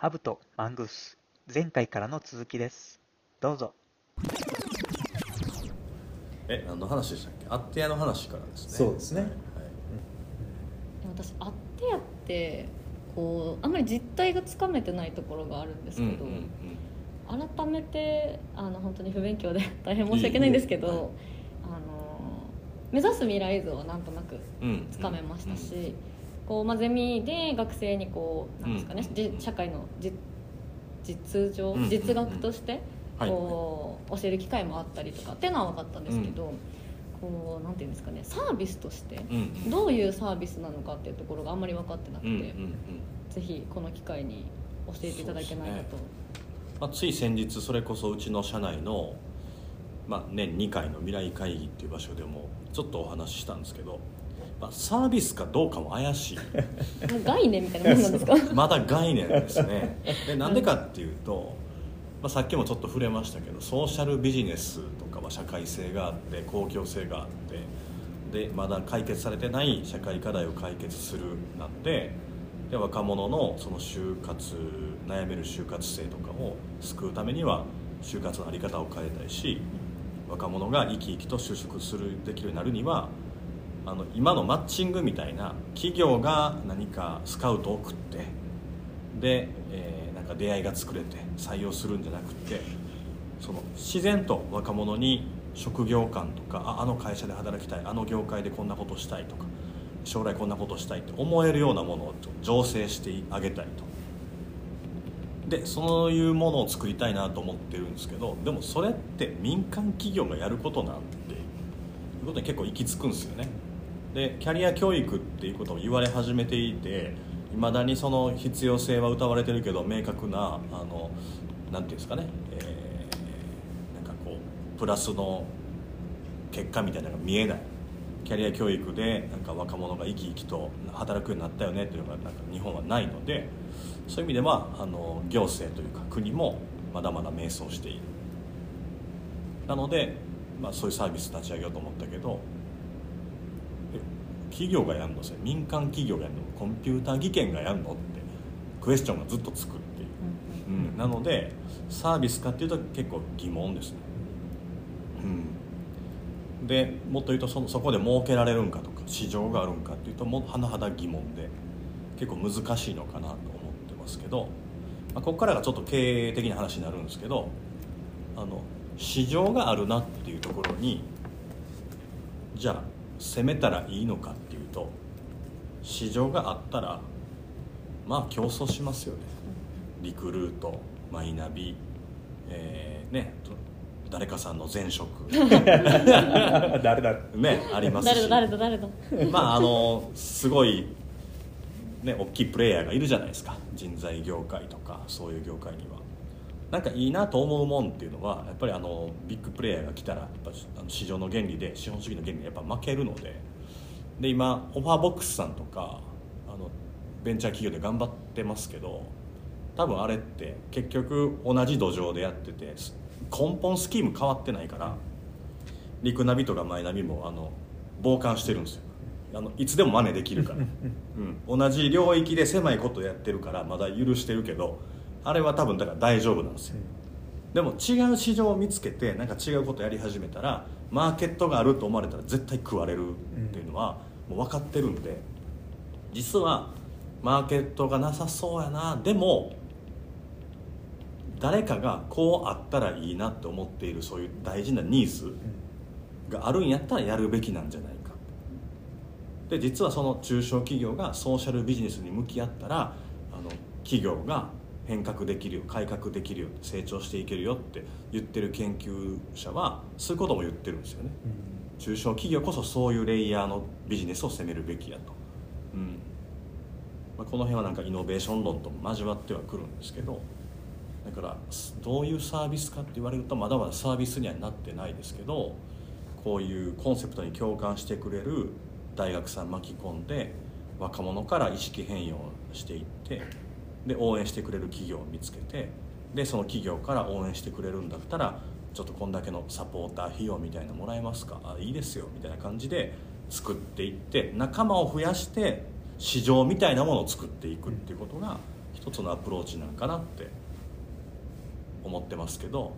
ハブとマングース前回からの続きです。どうぞ。え何の話でしたっけ？アッテ屋の話からですね。そうですね。はい。私アッテヤってこうあんまり実態がつかめてないところがあるんですけど、うんうんうん。改めてあの本当に不勉強で 大変申し訳ないんですけどいいはい。あの目指す未来図をなんとなくうんつかめましたし、こうまあ、ゼミで学生にこうなんですかね、うん。じ社会のじ実情、うん。実学としてはい。こう、教える機会もあったりとかっていうのは分かったんですけど、こうなんていうんですかねサービスとしてうん。うんどういうサービスなのかっていうところがあんまり分かってなくて、うんうんうん。ぜひこの機会に教えていただけないかと、まあ、つい先日それこそうちの社内の、まあ、年2回の未来会議っていう場所でもちょっとお話ししたんですけど、まあ、サービスかどうかも怪しい。概念みたいなもんなんですか？まだ概念ですね。でなんでかっていうと、まあ、さっきもちょっと触れましたけどソーシャルビジネスとかは社会性があって公共性があってでまだ解決されてない社会課題を解決するなんでで若者のその就活悩める就活生とかを救うためには就活の在り方を変えたいし若者が生き生きと就職するできるようになるにはあの今のマッチングみたいな企業が何かスカウトを送ってで、えーなんか出会いが作れて採用するんじゃなくてその自然と若者に職業観とかああの会社で働きたいあの業界でこんなことしたいとか将来こんなことしたいって思えるようなものを醸成してあげたいと。でそういうものを作りたいなと思ってるんですけどでもそれって民間企業がやることなんていうことに結構行き着くんですよね。でキャリア教育っていうことを言われ始めていていまだにその必要性は謳われてるけど明確なあのなんていうんですかね、えーなんかこうプラスの結果みたいなのが見えない。キャリア教育でなんか若者が生き生きと働くようになったよねっていうのがなんか日本はないのでそういう意味ではあの行政というか国もまだまだ迷走している。なので、まあ、そういうサービス立ち上げようと思ったけど企業がやるの？それ民間企業がやるの？コンピューター技研がやるの？ってクエスチョンがずっとつくっていう、うん、なのでサービスかっていうと結構疑問ですね。うん。でもっと言うとそのそこで儲けられるんかとか市場があるんかっていうともう甚だ疑問で結構難しいのかなと思ってますけど、まあ、ここからがちょっと経営的な話になるんですけどあの市場があるなっていうところにじゃあ攻めたらいいのかってと市場があったらまあ競争しますよね。リクルートマイナビ、えーねと誰かさんの前職。誰 だねありますし。誰だ誰だ誰だ。まああのすごいね大きいプレイヤーがいるじゃないですか。人材業界とかそういう業界には。なんかいいなと思うもんっていうのはやっぱりあのビッグプレイヤーが来たらやっぱあの市場の原理で資本主義の原理でやっぱ負けるのでで今オファーボックスさんとかあのベンチャー企業で頑張ってますけど多分あれって結局同じ土壌でやってて根本スキーム変わってないからリクナビとかマイナビもあの傍観してるんですよ。あのいつでも真似できるから、うん、同じ領域で狭いことやってるからまだ許してるけどあれは多分だから大丈夫なんですよ。でも違う市場を見つけてなんか違うことやり始めたらマーケットがあると思われたら絶対食われるっていうのはもう分かってるんで。実はマーケットがなさそうやな。でも誰かがこうあったらいいなって思っているそういう大事なニーズがあるんやったらやるべきなんじゃないか。で実はその中小企業がソーシャルビジネスに向き合ったらあの企業が変革できるよ改革できるよ成長していけるよって言ってる研究者はそういうことも言ってるんですよね。中小企業こそそういうレイヤーのビジネスを攻めるべきやと、うん。まあ、この辺はなんかイノベーション論と交わってはくるんですけどだからどういうサービスかって言われるとまだまだサービスにはなってないですけどこういうコンセプトに共感してくれる大学さん巻き込んで若者から意識変容していってで応援してくれる企業を見つけてでその企業から応援してくれるんだったらちょっとこんだけのサポーター費用みたいなのもらえますか？あいいですよみたいな感じで作っていって仲間を増やして市場みたいなものを作っていくっていうことが一つのアプローチなんかなって思ってますけど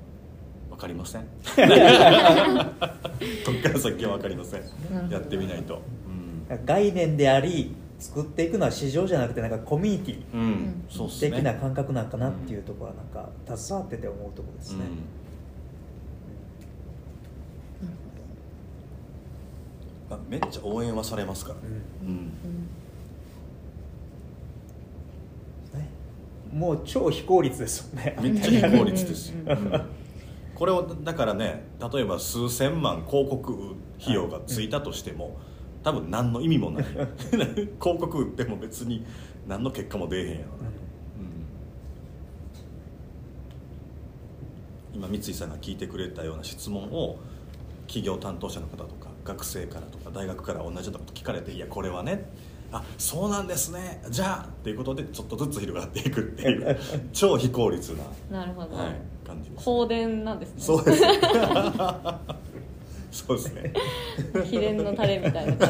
分かりません。こっから先は分かりません。やってみないと。概念であり作っていくのは市場じゃなくてなんかコミュニティうん、うんそうっすね。的な感覚なんかなっていうところはなんか携わってて思うところですね、うんあめっちゃ応援はされますからね、うん。うん。ねもう超非効率ですもん。ねめっちゃ非効率ですよ、うん。これをだからね例えば数千万広告費用がついたとしても、多分何の意味もない。広告売っても別に何の結果も出えへんやろ。な、うん。今三井さんが聞いてくれたような質問を企業担当者の方とか学生からとか大学から同じようなこと聞かれて「いやこれはねあそうなんですね。じゃあ」っていうことでちょっとずつ広がっていくっていう 超非効率な、なるほど、はい、感じです放電なんですね。そうです そうですね。秘伝のタレみたいな感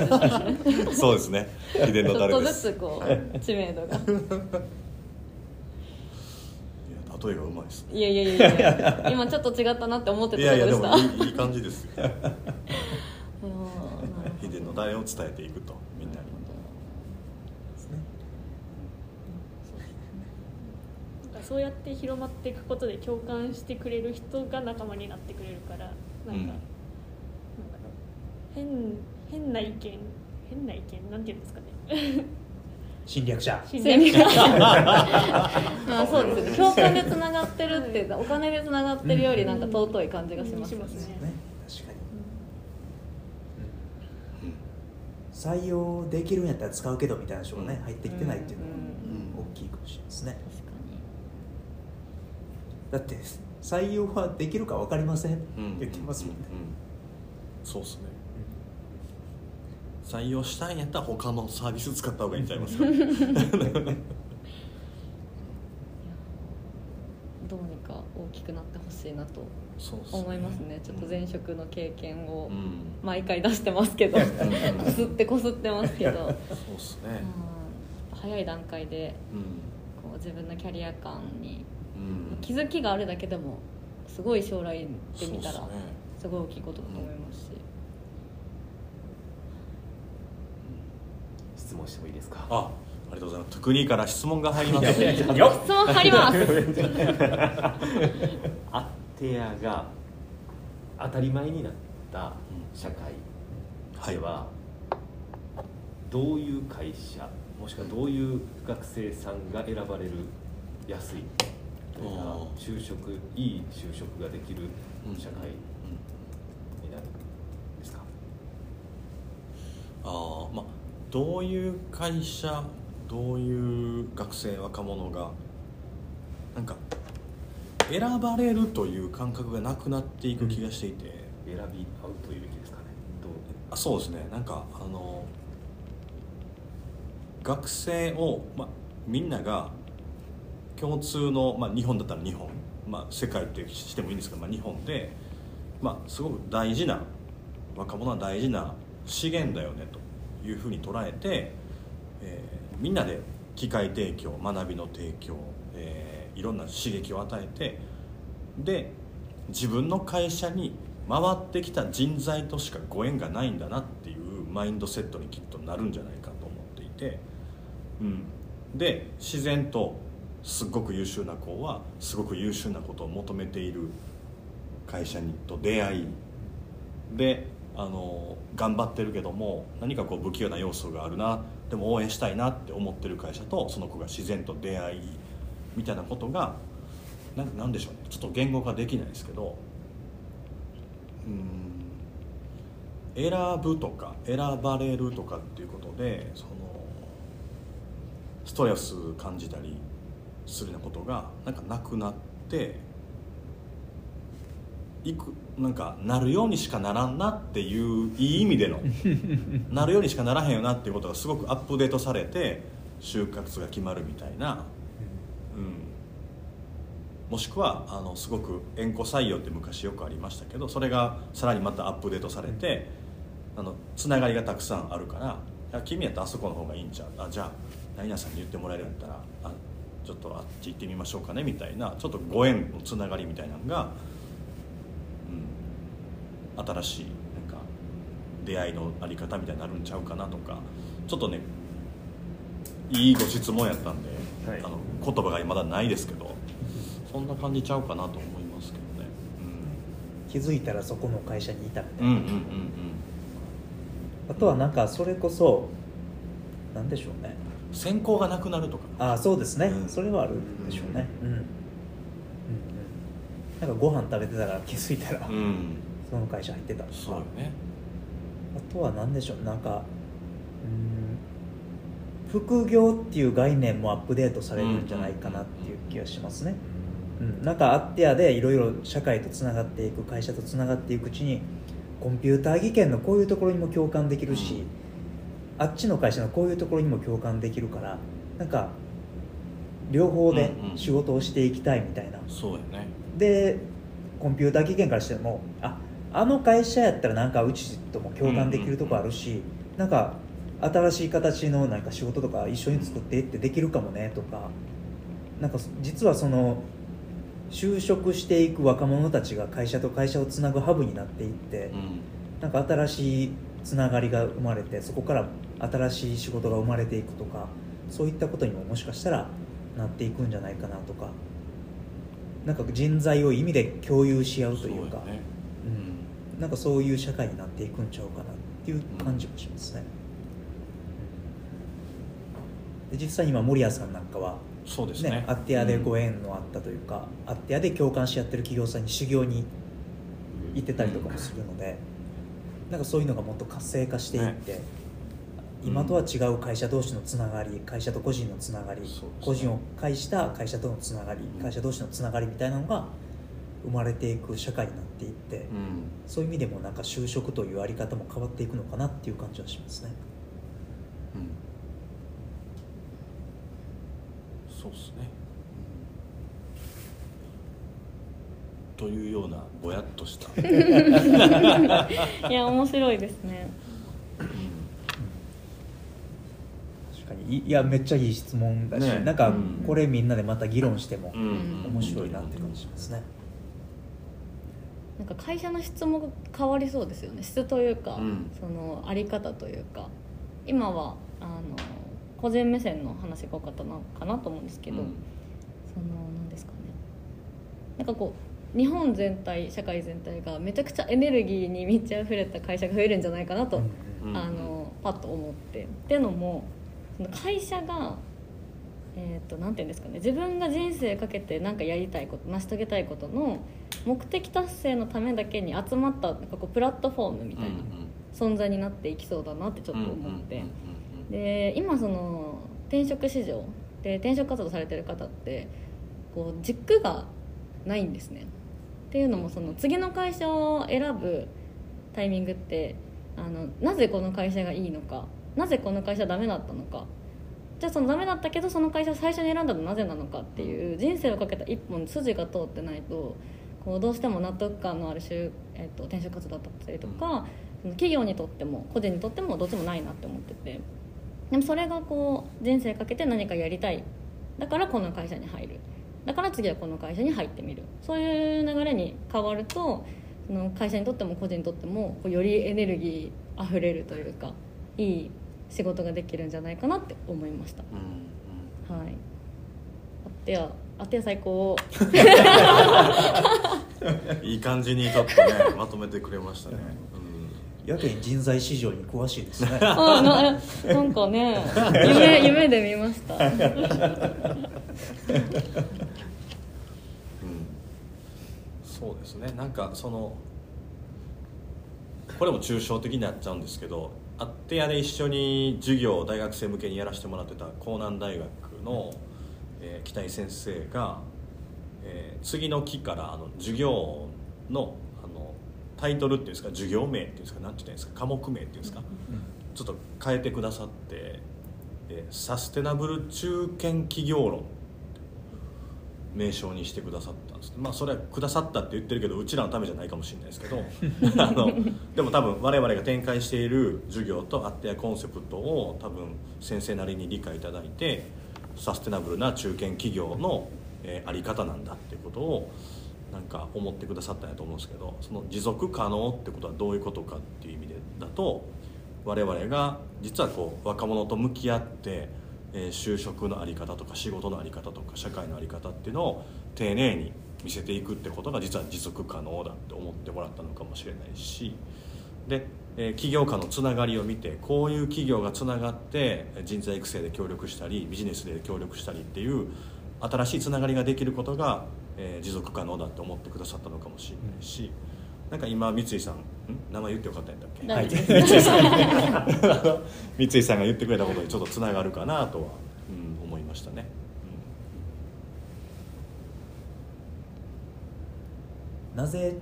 じですね。そうですね。秘伝ちょっとずのタレですつこはい。う知名度が。いや例えがうまいですね。いやいやいやいや今ちょっと違ったなって思ってた。いやいやでもいいいい感じですようんなるほ秘伝のタレを伝えていくとみんなに。なんかそうやって広まっていくことで共感してくれる人が仲間になってくれるからなんか、うん。なんだろう変変な意見変な意見なんていうんですかね。侵略者。侵戦略略 まあ そうですね。共感でつながってるってお金でつながってるよりなんか尊い感じがしますよね。しますねね確かに、採用できるんやったら使うけどみたいな人がね、うん。入ってきてないっていうのはうん。大きいかもしれないですね、だって採用はできるか分かりません言ってますもんね、そうですね。採用したいんやったら他のサービス使った方がいいんちゃいますか どうにか大きくなってほしいなと思いますね。ちょっと前職の経験をうん。毎回出してますけど。こうん。すってこすってますけど、そうっすね。うん。早い段階でうん。こう自分のキャリア感にうん。気づきがあるだけでもすごい将来で見たらすごい大きいことだと思いますし、質問してもいいですか？あありがとうございます。特にから質問が入ります。質問入りますアテアが当たり前になった社会では、どういう会社もしくはどういう学生さんが選ばれるやすいというか就職いい就職ができる社会になるんですか、ああまあどういう会社どういう学生若者がなんか選ばれるという感覚がなくなっていく気がしていて、選び合うというべきですかねどうあそうですね。なんかあの学生を、まあ、みんなが共通の、まあ、日本だったら日本、まあ、世界ってしてもいいんですけど、まあ、日本で、まあ、すごく大事な若者は大事な資源だよねというふうに捉えて、えーみんなで機会提供学びの提供、えーいろんな刺激を与えてで自分の会社に回ってきた人材としかご縁がないんだなっていうマインドセットにきっとなるんじゃないかと思っていて、うん、で自然とすっごく優秀な子はすごく優秀なことを求めている会社にと出会いであの頑張ってるけども何かこう不器用な要素があるなでも応援したいなって思ってる会社とその子が自然と出会いみたいなことがななんでしょうね。ちょっと言語化できないですけどうん選ぶとか選ばれるとかっていうことでそのストレス感じたりするようなことがなんかなくなっていくなんかなるようにしかならんなっていういい意味での なるようにしかならへんよなっていうことがすごくアップデートされて就活が決まるみたいな、うん、もしくはあのすごく縁故採用って昔よくありましたけどそれがさらにまたアップデートされて、あのつながりがたくさんあるから「いや君やったらあそこの方がいいんちゃう。あじゃあ何々さんに言ってもらえるんやったらあちょっとあっち行ってみましょうかねみたいなちょっとご縁のつながりみたいなのが、うん、新しいなんか出会いのあり方みたいになるんちゃうかなとかちょっとねいいご質問やったんで、はい。あの言葉がまだないですけどそんな感じちゃうかなと思いますけどね。気づいたらそこの会社にいたみたいな、うんうんうんうん。あとはなんかそれこそなんでしょうね。選考がなくなるとか。ああそうですね、うん。それはあるでしょうね。うん、うん。うん、なんかご飯食べてたら気づいたら、うんその会社入ってた。とかそうよね。あとは何でしょう。なんかうん副業っていう概念もアップデートされるんじゃないかなっていう気がしますね、うん、なんかあってやでいろいろ社会とつながっていく会社とつながっていくうちにコンピューター技研のこういうところにも共感できるし、あっちの会社のこういうところにも共感できるからなんか両方でうんうん。仕事をしていきたいみたいな、そうやね。でコンピューター技研からしてもああの会社やったらなんかうちとも共感できるとこあるし、なんか新しい形のなんか仕事とか一緒に作っていってできるかもねとかなんか実はその就職していく若者たちが会社と会社をつなぐハブになっていって、うん。なんか新しいつながりが生まれてそこから新しい仕事が生まれていくとかそういったことにももしかしたらなっていくんじゃないかなとかなんか人材を意味で共有し合うというか。そうやね。うん、なんかそういう社会になっていくんちゃうかなっていう感じもしますね、で実際今守屋さんなんかはそうですね。ね、アッテアでご縁のあったというか、アッテアで共感し合ってる企業さんに修行に行ってたりとかもするので、なんかそういうのがもっと活性化していって、ね今とは違う会社同士のつながり会社と個人のつながり、ね。個人を介した会社とのつながり会社同士のつながりみたいなのが生まれていく社会になっていって、うん。そういう意味でもなんか就職というあり方も変わっていくのかなっていう感じはしますね。うん。そうっすね、というようなぼやっとした、いや面白いですね。確かに。いいやめっちゃいい質問だし、ね。なんかうん。これみんなでまた議論してもうん。面白いなって感じしますね。なんか会社の質も変わりそうですよね。質というか、うん。そのあり方というか。今はあの個人目線の話が多かったのかなと思うんですけど、うん。その何ですかね。なんかこう日本全体社会全体がめちゃくちゃエネルギーに満ち溢れた会社が増えるんじゃないかなと、うん。あのパッと思って。っていうのもその会社がえー、とていうんですかね。自分が人生かけて何かやりたいこと成し遂げたいことの目的達成のためだけに集まったなんかこうプラットフォームみたいな存在になっていきそうだなってちょっと思って。で今その転職市場で転職活動されてる方ってこう軸がないんですねっていうのもその次の会社を選ぶタイミングってあのなぜこの会社がいいのかなぜこの会社ダメだったのかじゃあそのダメだったけどその会社を最初に選んだのはなぜなのかっていう人生をかけた一本筋が通ってないとこうどうしても納得感のある就、えっと転職活動だったりとか、その企業にとっても個人にとってもどっちもないなって思ってて。でもそれがこう人生かけて何かやりたい。だからこの会社に入る。だから次はこの会社に入ってみる。そういう流れに変わるとその会社にとっても個人にとってもこうよりエネルギーあふれるというかいい仕事ができるんじゃないかなって思いました。うんうん。はい。あってやあってや最高いい感じにちょっとねまとめてくれましたね、やけに人材市場に詳しいですね。あななんかね 夢夢で見ました。うん。そうですね。なんかそのこれも抽象的になっちゃうんですけどあってやで一緒に授業を大学生向けにやらせてもらってた江南大学の、えー北井先生が、えー次の期からあの授業のあのタイトルっていうんですか授業名っていうんですか何て言ったらいいんですか科目名っていうんですか、ちょっと変えてくださって「えーサステナブル中堅企業論」名称にしてくださったんです。まあそれはくださったって言ってるけどうちらのためじゃないかもしれないですけど あのでも多分我々が展開している授業とアッテアコンセプトを多分先生なりに理解いただいてサステナブルな中堅企業の、えーあり方なんだっていうことをなんか思ってくださったんやと思うんですけどその持続可能ってことはどういうことかっていう意味でだと我々が実はこう若者と向き合って、えー就職の在り方とか仕事の在り方とか社会の在り方っていうのを丁寧に見せていくってことが実は持続可能だって思ってもらったのかもしれないしで、え業家のつながりを見てこういう企業がつながってえー人材育成で協力したりビジネスで協力したりっていう新しいつながりができることが、えー持続可能だって思ってくださったのかもしれないし、なんか今三井さんん？名前言ってよかったんだっけ？大丈夫三井さん。三井さんが言ってくれたことにちょっとつながるかなとは、うん、思いましたね、なぜ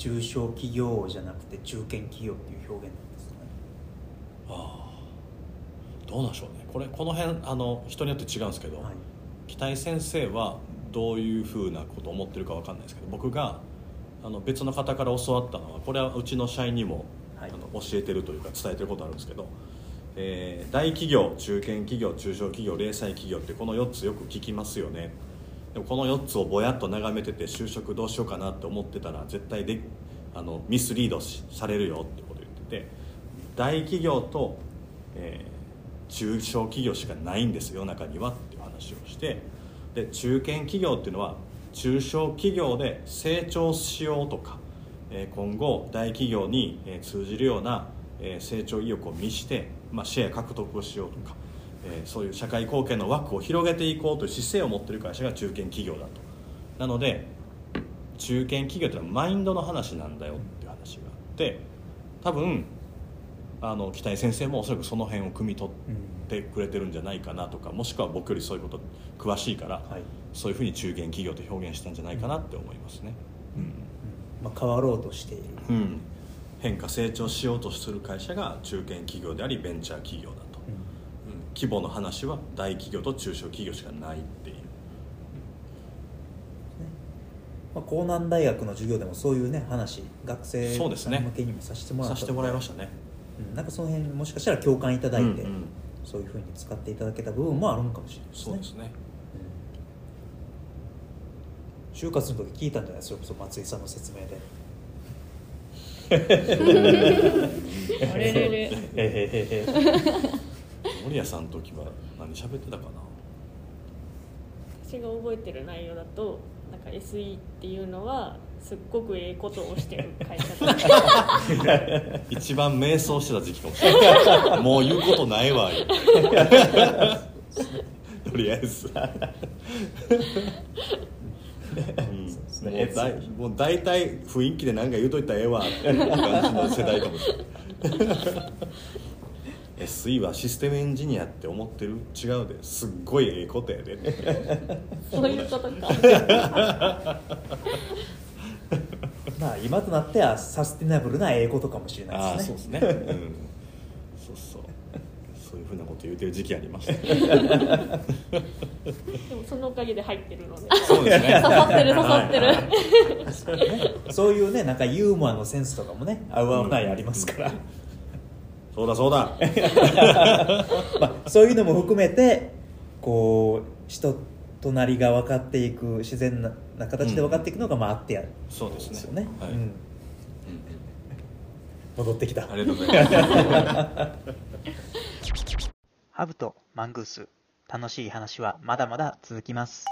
中小企業じゃなくて中堅企業っていう表現なんですかね。うん、ああ。どうなんでしょうね。これこの辺あの人によって違うんですけど、はい。北井先生はどういうふうなことを思ってるかわかんないですけど僕があの別の方から教わったのはこれはうちの社員にも、はい。あの教えてるというか伝えてることあるんですけど、えー大企業中堅企業中小企業零細企業ってこの4つよく聞きますよねでもこの4つをぼやっと眺めてて就職どうしようかなって思ってたら絶対であのミスリードされるよってこと言ってて大企業と、えー中小企業しかないんです世の中にはっていう話をしてで中堅企業っていうのは中小企業で成長しようとか、えー今後大企業に通じるような成長意欲を見して、まあ、シェア獲得をしようとか、えーそういう社会貢献の枠を広げていこうという姿勢を持っている会社が中堅企業だと。なので中堅企業っていうのはマインドの話なんだよっていう話があって多分あの北井先生もおそらくその辺を汲み取ってくれてるんじゃないかなとかもしくは僕よりそういうこと詳しいから、はい。そういうふうに中堅企業と表現したんじゃないかなって思いますね、まあ、変わろうとしている。うん。うん変化成長しようとする会社が中堅企業でありベンチャー企業だと、うん規模の話は大企業と中小企業しかないっていう。まあ、江南大学の授業でもそういうね話学生そうですね。向けにもさせてもらったさせてもらいましたね。うんなんかその辺もしかしたら共感いただいて、うんうん。そういうふうに使っていただけた部分もあるのかもしれないですね。そうですね。うん。就活の時聞いたんじゃないそれこそ松井さんの説明で。あれれれ へへへへ森谷さんの時は何喋ってたかな？私が覚えてる内容だとなんか SE っていうのはすっごくええことをしてる会社だ 一番迷走してた時期かもしれない。もう言うことないわ。言うてとりあえず、うん。すね。もう大体雰囲気で何か言うといたらええわ。って感じの世代かもしれない SE はシステムエンジニアって思ってる？違うで。すっごいええことやで。そういうことか。まあ今となってはサステナブルな英語とかもしれあないですね。あそうですね、うん、そうそう。そういうふうなこと言うてる時期ありました。ね でもそのおかげで入ってるので。そうですね。刺さってる刺さってる、はい。そういうねなんかユーモアのセンスとかもね合う合わないありますから、そうだそうだ。まあ、そういうのも含めてこう人となりが分かっていく自然なな形で分かっていくのが、まああってやそうですね。ですよね、はい。うん。戻ってきた。ありがとうございます。ハブとマングース楽しい話はまだまだ続きます